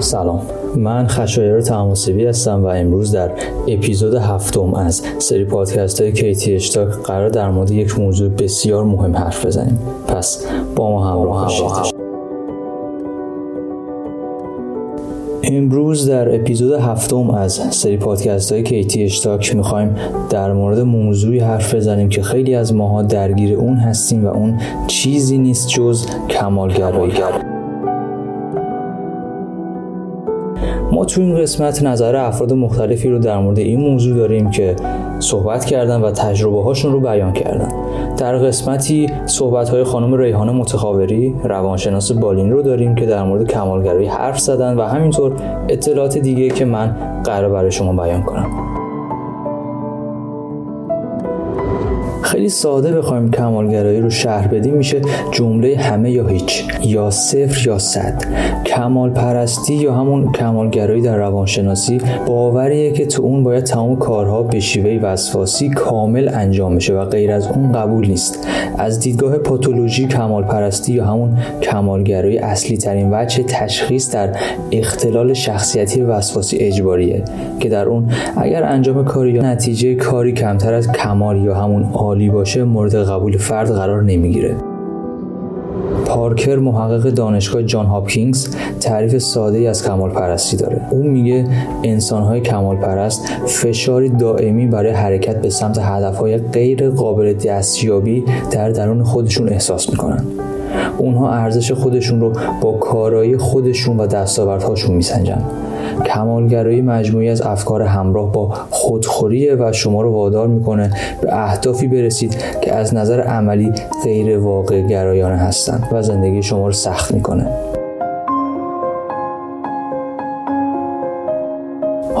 سلام. من خشایر تماسبی هستم و امروز در اپیزود هفتم از سری پادکست های کیتی اشتاک قرار در مورد یک موضوع بسیار مهم حرف بزنیم. پس با ما همراه باشید. امروز در اپیزود هفتم از سری پادکست های کیتی اشتاک می‌خوایم در مورد موضوعی حرف بزنیم که خیلی از ماها درگیر اون هستیم و اون چیزی نیست جز کمالگرایی. ما تو این قسمت نظر افراد مختلفی رو در مورد این موضوع داریم که صحبت کردن و تجربه هاشون رو بیان کردن. در قسمتی صحبت های خانم ریحانه متخابری روانشناس بالین رو داریم که در مورد کمالگرایی حرف زدن و همینطور اطلاعات دیگه که من قرار برای شما بیان کنم. خیلی ساده بخوایم کمالگرایی رو شهر بدیم میشه جمله همه یا هیچ. یا صفر یا صد. کمال پرستی یا همون کمالگرایی در روانشناسی باوریه که تو اون باید تمام کارها به شیوه وسواسی کامل انجام بشه و غیر از اون قبول نیست. از دیدگاه پاتولوژی کمال پرستی یا همون کمالگرایی اصلی ترین وجه تشخیص در اختلال شخصیتی وسواسی اجباریه که در اون اگر انجام کاری یا نتیجه کاری کمتر از کمال یا همون عالی باشه مورد قبول فرد قرار نمی‌گیره. پارکر محقق دانشگاه جان هاپکینگز تعریف ساده ای از کمال پرستی داره. اون میگه انسان های کمال پرست فشاری دائمی برای حرکت به سمت هدف های غیر قابل دستیابی در درون خودشون احساس می‌کنن. اونها ارزش خودشون رو با کارایی خودشون و دستاوردهاشون میسنجن. کمالگرایی مجموعی از افکار همراه با خودخوریه و شما رو وادار می‌کنه به اهدافی برسید که از نظر عملی غیر واقع گرایانه هستند و زندگی شما رو سخت می‌کنه.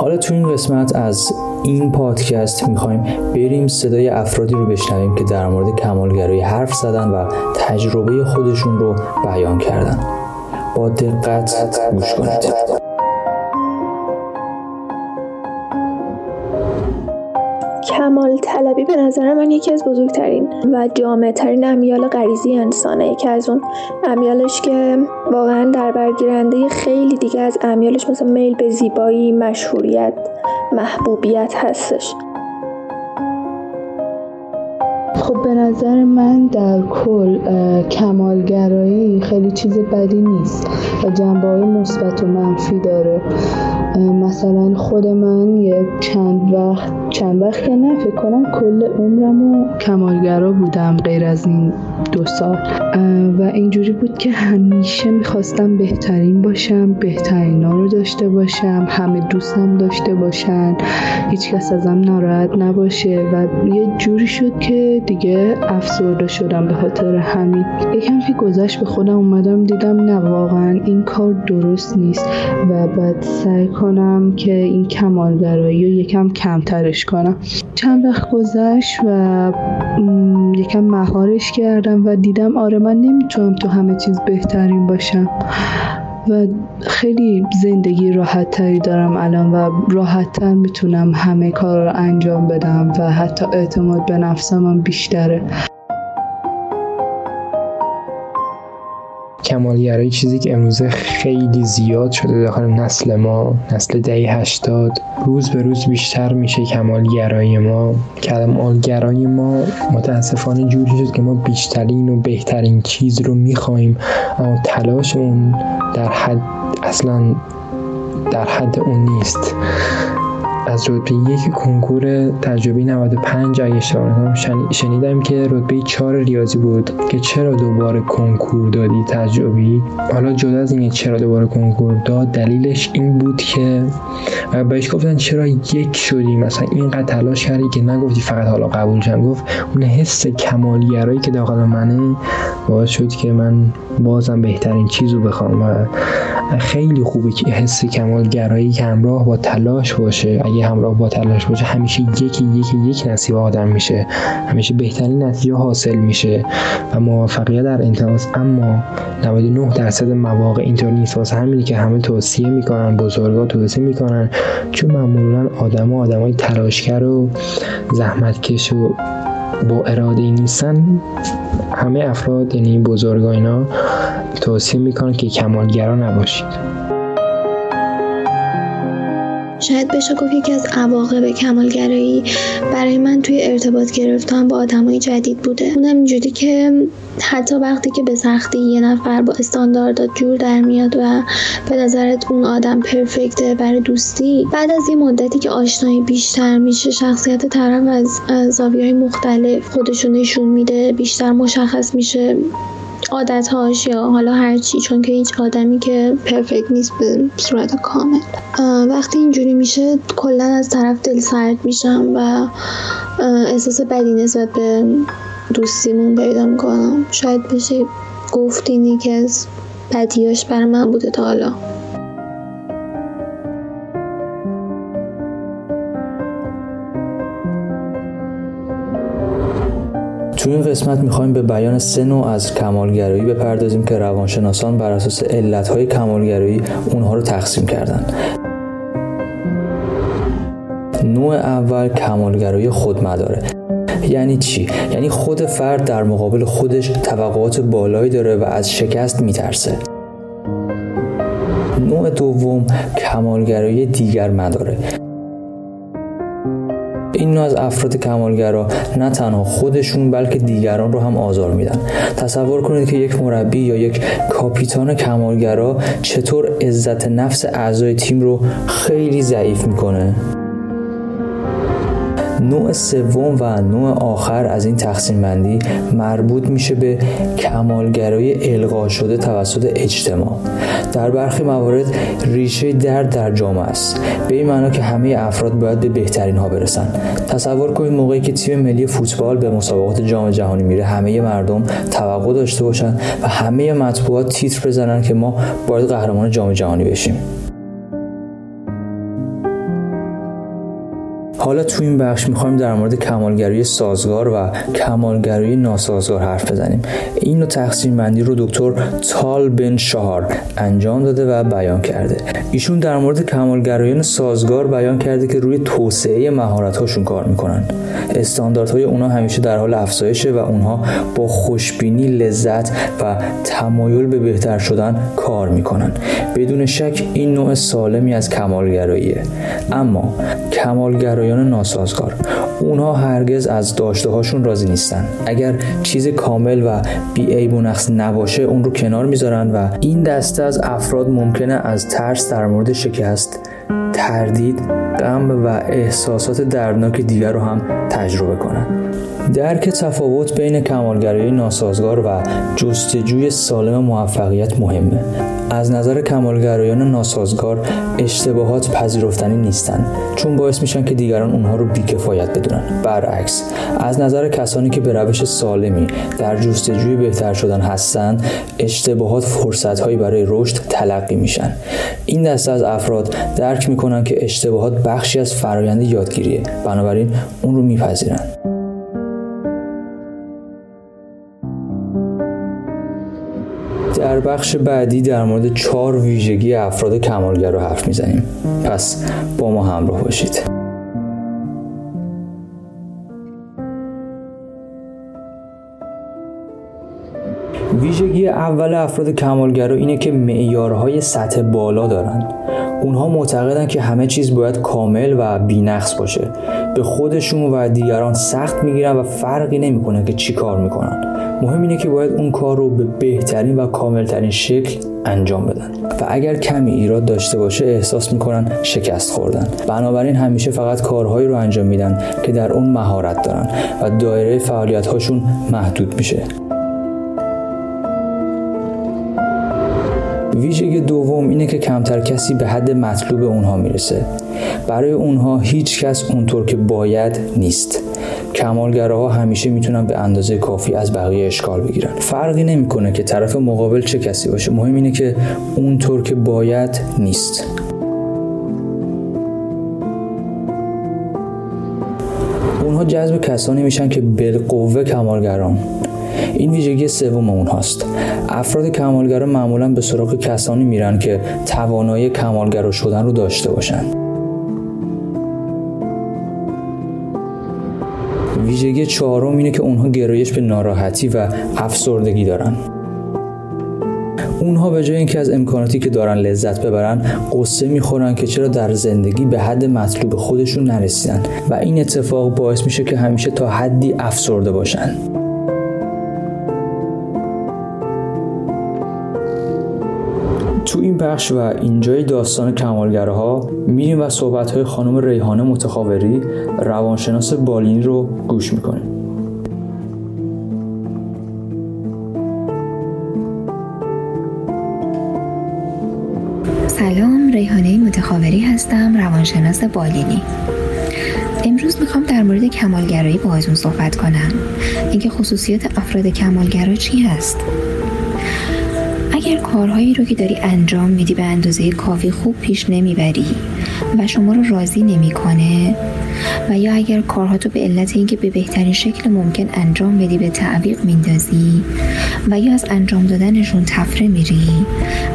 حالا تو این قسمت از این پادکست می‌خوایم بریم صدای افرادی رو بشنویم که در مورد کمالگرایی حرف زدن و تجربه خودشون رو بیان کردن. با دقت گوش کنید. کمال طلبی به نظر من یکی از بزرگترین و جامع ترین امیال غریزی انسانه. یکی از اون امیالش که واقعا در برگیرنده خیلی دیگه از امیالش مثل میل به زیبایی مشهوریت محبوبیت هستش. نظر من در کل کمالگرایی خیلی چیز بدی نیست و جنبه های مثبت و منفی داره. مثلا خود من یه چند وقت چند وقت که نه فکر کنم کل عمرم و کمالگرا بودم غیر از این دو سال. و اینجوری بود که همیشه می‌خواستم بهترین باشم بهترین ها رو داشته باشم همه دوستم داشته باشن هیچکس ازم ناراحت نباشه و یه جوری شد که دیگه افسرده شدم به خاطر همین. یکم که گذشت به خودم اومدم دیدم نه واقعا این کار درست نیست و باید سعی کنم که این کمالگرایی رو یکم کمترش کنم. چند وقت گذشت و یکم مهارش کردم و دیدم آره من نمی‌تونم تو همه چیز بهترین باشم و خیلی زندگی راحت تری دارم الان و راحت تر می‌تونم همه کار رو انجام بدم و حتی اعتماد به نفسم هم بیشتره. کمالگرایی چیزی که امروزه خیلی زیاد شده داخل نسل ما نسل دهه هشتاد روز به روز بیشتر میشه کمالگرایی ما. کمالگرایی ما متاسفانه جوری شد که ما بیشترین و بهترین چیز رو می‌خوایم اما تلاشمون در حد اصلا در حد اون نیست. از رتبه یک کنکور تجربی 95 اگه اشتباه شنیدم که رتبه 4 ریاضی بود که چرا دوباره کنکور دادی تجربی؟ حالا جدا از اینکه چرا دوباره کنکور داد دلیلش این بود که بهش گفتن چرا یک شدی مثلا اینقدر تلاش کردی که نگفتی فقط حالا قبول شم گفت اون حس کمالگرایی که داخل منه باعث شد که من بازم بهترین چیزو بخوام و خیلی خوبه که حس کمالگرایی که همراه با تلاش باشه. اگه همراه با تلاش باشه همیشه یکی یکی یک نصیب آدم میشه. همیشه بهترین نتیجه حاصل میشه. و موفقیت در انتهاست اما 99 درصد مواقع اینطور نیست. واسه همینی که همه توصیه می‌کنن بزرگا توصیه می‌کنن. چون معمولا آدم و آدمای تلاشگر و زحمتکش و با اراده نیستن. همه افراد یعنی بزرگا اینا توصیه می‌کنن که کمالگرا نباشید. شاید بشه گفت یکی از عواقب کمالگرایی برای من توی ارتباط گرفتن با آدمای جدید بوده. اونم اینجوری که حتی وقتی که به سختی یه نفر با استانداردات جور در میاد و به نظرت اون آدم پرفکته برای دوستی بعد از یه مدتی که آشنایی بیشتر میشه شخصیت طرف از زاویه های مختلف خودشون نشون میده بیشتر مشخص میشه. عادتهاش یا حالا هر چی چون که هیچ آدمی که پرفکت نیست به صورت کامل. وقتی اینجوری میشه کلا از طرف دل سرد میشم و احساس بدی نسبت به دوستیمون پیدا می‌کنم. شاید بشه گفت اینی که از بدیاش برای من بوده تا حالا. این قسمت می‌خوایم به بیان سه نوع از کمالگرایی بپردازیم که روانشناسان بر اساس علتهای کمالگرایی اونها رو تقسیم کردن. نوع اول کمالگرایی خودمداره. یعنی چی؟ یعنی خود فرد در مقابل خودش توقعات بالایی داره و از شکست میترسه. نوع دوم کمالگرایی دیگر مداره. این نوع از افراد کمالگرا نه تنها خودشون بلکه دیگران رو هم آزار میدن. تصور کنید که یک مربی یا یک کاپیتان کمالگرا چطور عزت نفس اعضای تیم رو خیلی ضعیف می‌کنه. نوع سوم و نوع آخر از این تقسیم بندی مربوط میشه به کمالگرایی القا شده توسط اجتماع. در برخی موارد ریشه درد در جامعه است. به این معنا که همه افراد باید به بهترین ها برسن تصور کنید موقعی که تیم ملی فوتبال به مسابقات جام جهانی میره همه مردم توقع داشته باشن و همه مطبوعات تیتر بزنن که ما باید قهرمان جام جهانی بشیم. حالا تو این بخش می‌خوایم در مورد کمالگرایی سازگار و کمالگرایی ناسازگار حرف بزنیم. این نوع تقسیم بندی رو دکتر تال بن شهار انجام داده و بیان کرده. ایشون در مورد کمالگرایان سازگار بیان کرده که روی توسعه مهارت هاشون کار می‌کنن. استانداردهای اونا همیشه در حال افزایشه و اونها با خوشبینی لذت و تمایل به بهتر شدن کار می‌کنن. بدون شک این نوع سالمی از کمالگراییه اما کمالگرایی ناسازگار اونها هرگز از داشته هاشون راضی نیستن اگر چیز کامل و بی عیب و نقص نباشه اون رو کنار می‌ذارن و این دسته از افراد ممکنه از ترس در مورد شکست تردید غم و احساسات دردناک دیگر رو هم تجربه کنند. درک تفاوت بین کمالگرایی ناسازگار و جستجوی سالم موفقیت مهمه. از نظر کمالگرایان ناسازگار اشتباهات پذیرفتنی نیستند چون باعث میشن که دیگران اونها رو بیکفایت بدونن. برعکس از نظر کسانی که به روش سالمی در جستجوی بهتر شدن هستند اشتباهات فرصتهایی برای رشد تلقی میشن. این دسته از افراد درک می‌کنن که اشتباهات بخشی از فرایند یادگیریه. بنابراین اون رو میپذیرن. در بخش بعدی در مورد چهار ویژگی افراد کمالگر رو حرف می‌زنیم. پس با ما همراه باشید. ویژگی اول افراد کمالگرا اینه که معیارهای سطح بالا دارن. اونها معتقدن که همه چیز باید کامل و بینقص باشه. به خودشون و دیگران سخت می‌گیرن و فرقی نمی‌کنه که چی کار می‌کنن. مهم اینه که باید اون کار رو به بهترین و کاملترین شکل انجام بدن. و اگر کمی ایراد داشته باشه احساس می‌کنن شکست خوردن. بنابراین همیشه فقط کارهایی رو انجام میدن که در اون مهارت دارن و دایره فعالیت هاشون محدود میشه. ویژگی دوم اینه که کمتر کسی به حد مطلوب اونها می‌رسه. برای اونها هیچ کس اونطور که باید نیست. کمالگراها همیشه می‌تونن به اندازه کافی از بقیه اشکال بگیرن. فرقی نمی‌کنه که طرف مقابل چه کسی باشه. مهم اینه که اونطور که باید نیست. اونها جذب کسانی میشن که بالقوه کمالگران. این ویژگی سوم اونهاست. افراد کمالگرا معمولا به سراغ کسانی میرن که توانایی کمالگرا شدن رو داشته باشند ویژگی چهارم اینه که اونها گرایش به ناراحتی و افسردگی دارن. اونها به جای اینکه از امکاناتی که دارن لذت ببرن قصه می‌خورن که چرا در زندگی به حد مطلوب خودشون نرسیدن. و این اتفاق باعث میشه که همیشه تا حدی افسرده باشن. این بخش و اینجای داستان کمالگرها میریم و صحبت خانم ریحانه متخاوری روانشناس بالینی رو گوش می‌کنیم. سلام ریحانه متخاوری هستم روانشناس بالینی. امروز می‌خوام در مورد کمالگرایی باهاتون صحبت کنم. اینکه خصوصیات افراد کمالگرا چی هست؟ اگر کارهایی رو که داری انجام میدی به اندازه کافی خوب پیش نمی‌بری و شما رو راضی نمی‌کنه و یا اگر کارها تو به علت اینکه به بهترین شکل ممکن انجام بدی به تعویق میندازی و یا از انجام دادنشون تفره میری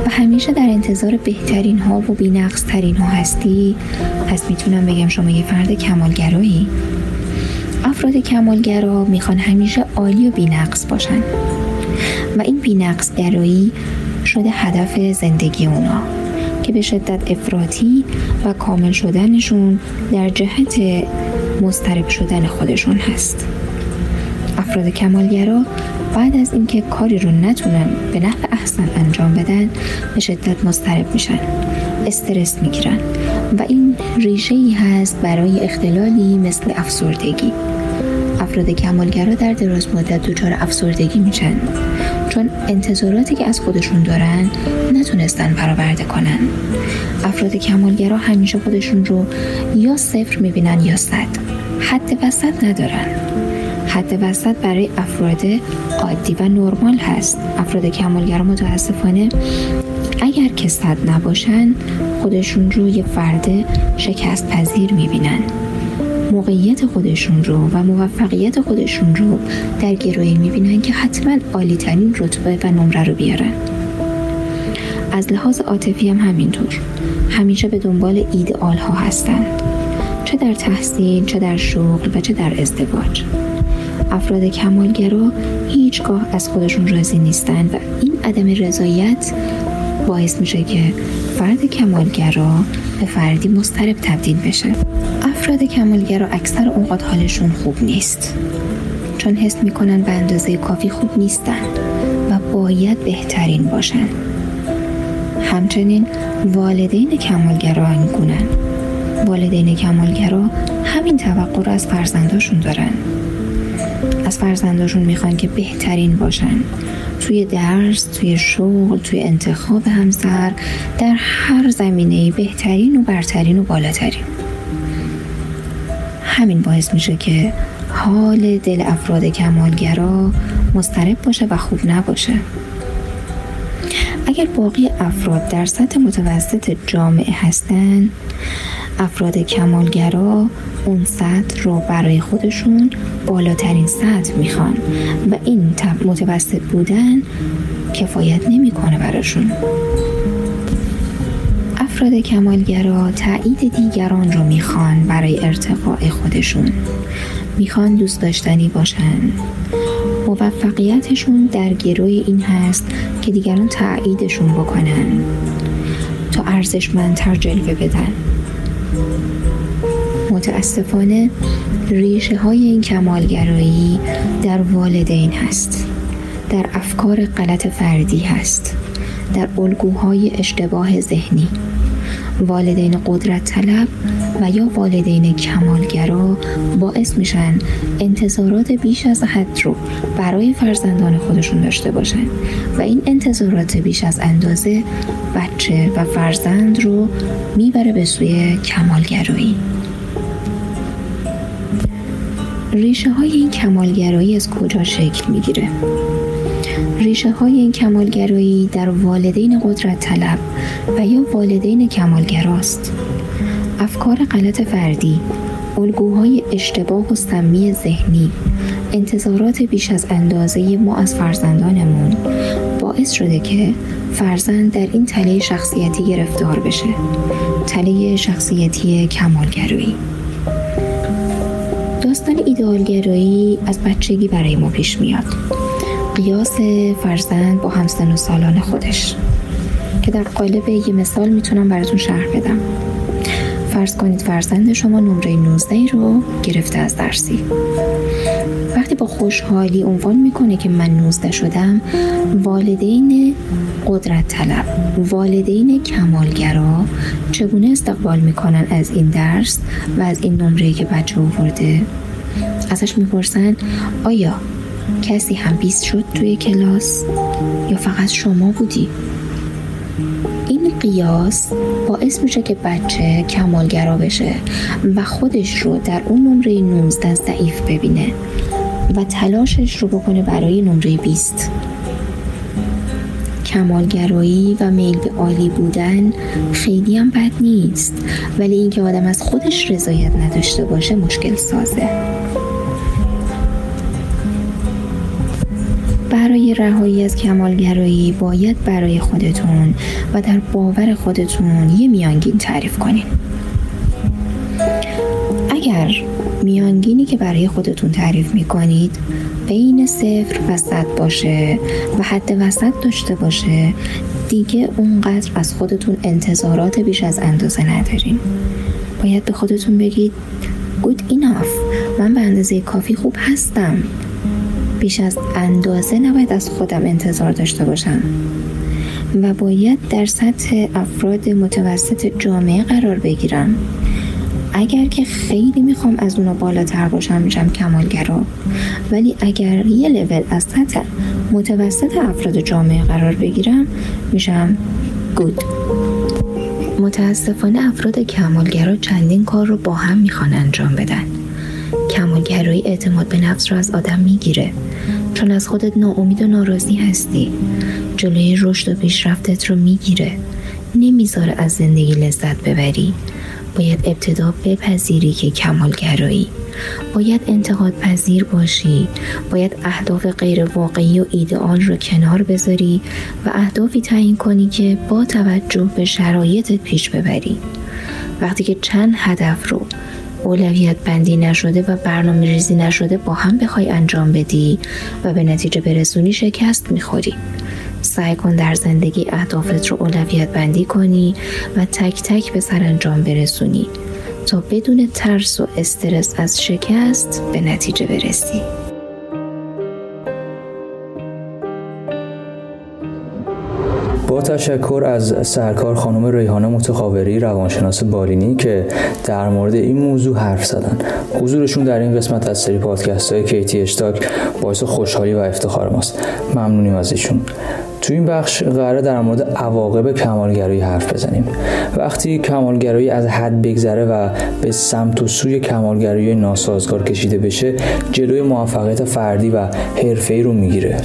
و همیشه در انتظار بهترین ها و بینقص ترین ها هستی پس می‌تونم بگم شما یه فرد کمالگرایی. افراد کمالگرا می‌خوان همیشه عالی و بینقص باشن. و این بینقص گرایی شده هدف زندگی اونا که به شدت افراطی و کامل شدنشون در جهت مسترب شدن خودشون هست. افراد کمالگرا بعد از اینکه کاری رو نتونن به نحو احسن انجام بدن به شدت مسترب میشن استرس می‌گیرن و این ریشه ای هست برای اختلالی مثل افسردگی. افراد کمالگرا در دراز مدت دچار افسردگی میشن. چون انتظاراتی که از خودشون دارن نتونستن برآورده کنن. افراد کمالگرا همیشه خودشون رو یا صفر می‌بینن یا صد. حد وسط ندارن. حد وسط برای افراد عادی و نرمال هست. افراد کمالگرا متاسفانه اگر که صد نباشن خودشون رو یه فرد شکست پذیر می‌بینن. موقعیت خودشون رو و موفقیت خودشون رو در گروهی می‌بینن که حتما عالی ترین رتبه و نمره رو بیارن. از لحاظ عاطفی هم همینطور. همیشه به دنبال ایدئال ها هستند چه در تحصیل چه در شغل و چه در ازدواج. افراد کمالگرا هیچگاه از خودشون راضی نیستند و این عدم رضایت باعث میشه که فرد کمالگرا به فردی مسترب تبدیل بشه. افراد کمالگرا اکثر اوقات حالشون خوب نیست. چون حس می‌کنن به اندازه کافی خوب نیستن و باید بهترین باشن. همچنین والدین کمالگرا اینگونن والدین کمالگرا همین توقع رو از فرزنداشون دارن. از فرزنداشون می‌خوان که بهترین باشن. توی درس، توی شغل، توی انتخاب همسر در هر زمینه بهترین و برترین و بالاترین. همین باعث میشه که حال دل افراد کمالگرا مضطرب باشه و خوب نباشه. اگر باقی افراد در سطح متوسط جامعه هستند افراد کمالگرا اون سطح رو برای خودشون بالاترین سطح می‌خوان و این متوسط بودن کفایت نمی‌کنه براشون. افراد کمالگرا تایید دیگران رو می‌خوان برای ارتقاء خودشون. می‌خوان دوست داشتنی باشن. موفقیتشون در گروی این هست که دیگران تاییدشون بکنن. تا ارزشمندتر جلوه بدن. متاسفانه ریشه های این کمالگرایی در والدین هست در افکار غلط فردی هست در الگوهای اشتباه ذهنی. والدین قدرت طلب و یا والدین کمالگرا باعث میشن انتظارات بیش از حد رو برای فرزندان خودشون داشته باشن و این انتظارات بیش از اندازه بچه و فرزند رو می‌بره به سوی کمالگرایی ریشه های این کمالگرایی از کجا شکل می‌گیره؟ ریشه های این کمالگرایی در والدین قدرت طلب و یا والدین کمالگراست. افکار غلط فردی الگوهای اشتباه و سمی ذهنی انتظارات بیش از اندازه ما از فرزندانمون باعث شده که فرزند در این تله شخصیتی گرفتار بشه. تله شخصیتی کمالگرایی. داستان ایدئالگرایی از بچگی برای ما پیش میاد. قیاس فرزند با همسن و سالان خودش. که در قالب یه مثال می‌تونم براتون شرح بدم. فرض کنید فرزند شما نمره 19 رو گرفته از درسی. وقتی با خوشحالی عنوان می‌کنه که من 19 شدم والدین قدرت طلب والدین کمالگرا چگونه استقبال می‌کنن از این درس و از این نمره که بچه آورده؟ ازش می‌پرسن آیا کسی هم بیست شد توی کلاس؟ یا فقط شما بودی؟ این قیاس باعث میشه که بچه کمالگرا بشه و خودش رو در اون نمره 19 ضعیف ببینه و تلاشش رو بکنه برای نمره 20 کمالگرایی و میل به عالی بودن خیلی هم بد نیست ولی اینکه آدم از خودش رضایت نداشته باشه مشکل سازه. برای رهایی از کمالگرایی باید برای خودتون و در باور خودتون یه میانگین تعریف کنین. اگر میانگینی که برای خودتون تعریف می کنید بین صفر و صد باشه و حد وسط داشته باشه دیگه اونقدر از خودتون انتظارات بیش از اندازه ندارین. باید به خودتون بگید good enough. من به اندازه کافی خوب هستم. بیش از اندازه نباید از خودم انتظار داشته باشم. و باید در سطح افراد متوسط جامعه قرار بگیرم. اگر که خیلی می‌خوام از اونا بالاتر باشم میشم کمالگرا. ولی اگر یه لول از سطح متوسط افراد جامعه قرار بگیرم میشم گود متاسفانه افراد کمالگرا چندین کار رو با هم می‌خوان انجام بدن. کمالگرایی اعتماد به نفس رو از آدم می‌گیره. چون از خودت ناامید و ناراضی هستی. جلوی رشد و پیشرفتت رو می‌گیره. نمی‌ذاره از زندگی لذت ببری. باید ابتدا بپذیری که کمالگرایی. باید انتقاد پذیر باشی. باید اهداف غیر واقعی و ایدئال رو کنار بذاری و اهدافی تعیین کنی که با توجه به شرایطت پیش ببری. وقتی که چند هدف رو اولویت بندی نشده و برنامه ریزی نشده با هم بخوای انجام بدی و به نتیجه برسونی شکست می‌خوری. سعی کن در زندگی اهدافت رو اولویت بندی کنی و تک تک به سرانجام برسونی تا بدون ترس و استرس از شکست به نتیجه برسی. با تشکر از سرکار خانم ریحانه متخاوری روانشناس بالینی که در مورد این موضوع حرف زدن. حضورشون در این قسمت از سری پادکست های کیتی اشتاک باعث خوشحالی و افتخار ماست. ممنونیم از ایشون. تو این بخش قراره در مورد عواقب کمالگرایی حرف بزنیم. وقتی کمالگرایی از حد بگذره و به سمت و سوی کمالگرایی ناسازگار کشیده بشه جلوی موفقیت فردی و حرفه‌ای رو می‌گیره.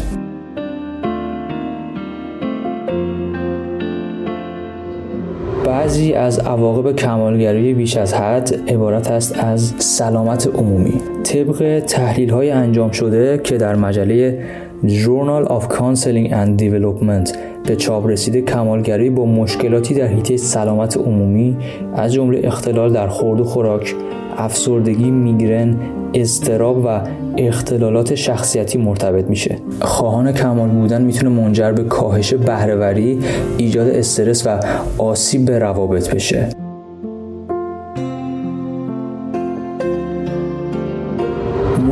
بعضی از عواقب کمالگرایی بیش از حد عبارت است از سلامت عمومی. طبق تحلیل های انجام شده که در مجله Journal of Counseling and Development به چاپ رسیده کمالگرایی با مشکلاتی در حیطه سلامت عمومی از جمله اختلال در خورد و خوراک، افسردگی، میگرن، استراب و اختلالات شخصیتی مرتبط میشه. خواهان کمال بودن می‌تونه منجر به کاهش بهرهوری، ایجاد استرس و آسیب به روابط بشه.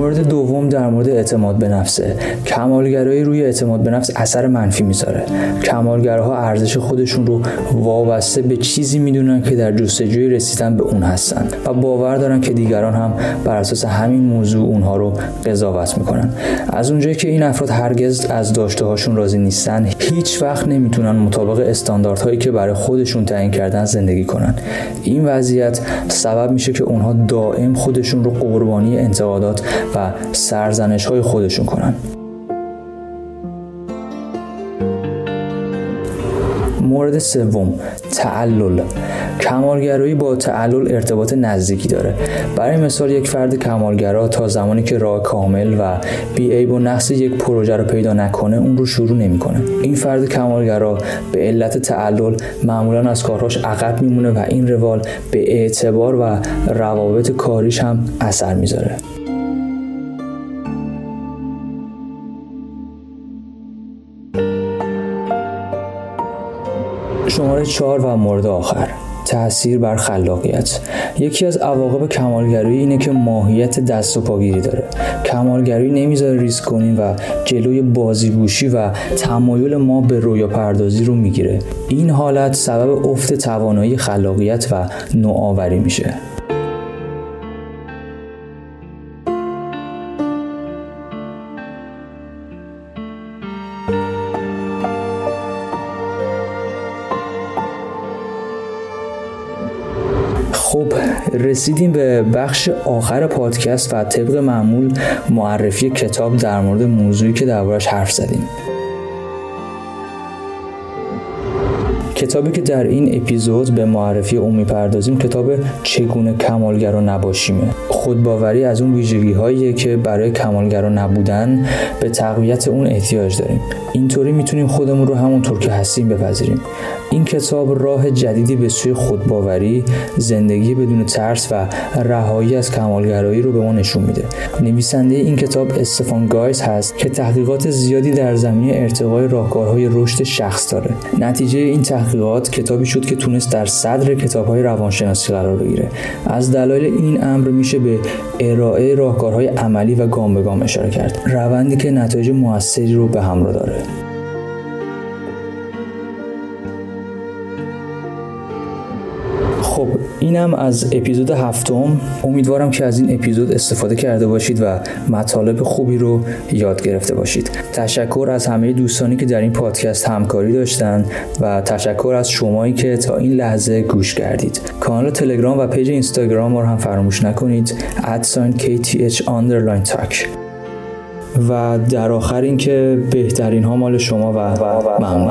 مورد دوم در مورد اعتماد به نفسه کمالگرایی روی اعتماد به نفس اثر منفی می‌ذاره. کمالگراها ارزش خودشون رو وابسته به چیزی می‌دونن که در جستجوی رسیدن به اون هستن و باور دارن که دیگران هم بر اساس همین موضوع اونها رو قضاوت می‌کنن. از اونجایی که این افراد هرگز از داشته هاشون راضی نیستن هیچ وقت نمی‌تونن مطابق استانداردهایی که برای خودشون تعیین کردن زندگی کنن. این وضعیت سبب میشه که اونها دائم خودشون رو قربانی انتقادات و سرزنش های خودشون کنن. مورد سوم تعلل. کمالگرایی با تعلل ارتباط نزدیکی داره. برای مثال یک فرد کمالگرا تا زمانی که راه کامل و بی عیب و نقص یک پروژه رو پیدا نکنه اون رو شروع نمی‌کنه. این فرد کمالگرا به علت تعلل معمولا از کارهاش عقب میمونه و این روال به اعتبار و روابط کاریش هم اثر می‌ذاره. شماره چهار و مورد آخر. تاثیر بر خلاقیت. یکی از عواقب کمالگرایی اینه که ماهیت دست و پاگیری داره. کمالگرایی نمی‌ذاره ریسک کنیم و جلوی بازیگوشی و تمایل ما به رویا پردازی رو می‌گیره. این حالت سبب افت توانایی خلاقیت و نوآوری میشه. خب رسیدیم به بخش آخر پادکست و طبق معمول معرفی کتاب در مورد موضوعی که دربارش حرف زدیم. کتابی که در این اپیزود به معرفی اون می‌پردازیم کتاب چگونه کمالگرا نباشیمه. خودباوری از اون ویژگی هاییه که برای کمالگرا نبودن به تقویت اون احتیاج داریم. اینطوری می‌تونیم خودمون رو همونطور که هستیم بپذیریم. این کتاب راه جدیدی به سوی خودباوری زندگی بدون ترس و رهایی از کمالگرایی رو به ما نشون میده. نویسنده این کتاب استفان گایز هست که تحقیقات زیادی در زمینه ارتقای راهکارهای رشد شخص داره. نتیجه این تحقیقات کتابی شد که تونست در صدر کتابهای روانشناسی قرار بگیره. از دلایل این امر میشه به ارائه راهکارهای عملی و گام به گام اشاره کرد. روندی که نتایج موثری رو به همراه داره. اینم از اپیزود هفتم. امیدوارم که از این اپیزود استفاده کرده باشید و مطالب خوبی رو یاد گرفته باشید. تشکر از همه دوستانی که در این پادکست همکاری داشتن و تشکر از شمایی که تا این لحظه گوش کردید. کانال تلگرام و پیج اینستاگرام رو هم فراموش نکنید. ادساین kth underline talk. و در آخر اینکه بهترین ها مال شما و ممنون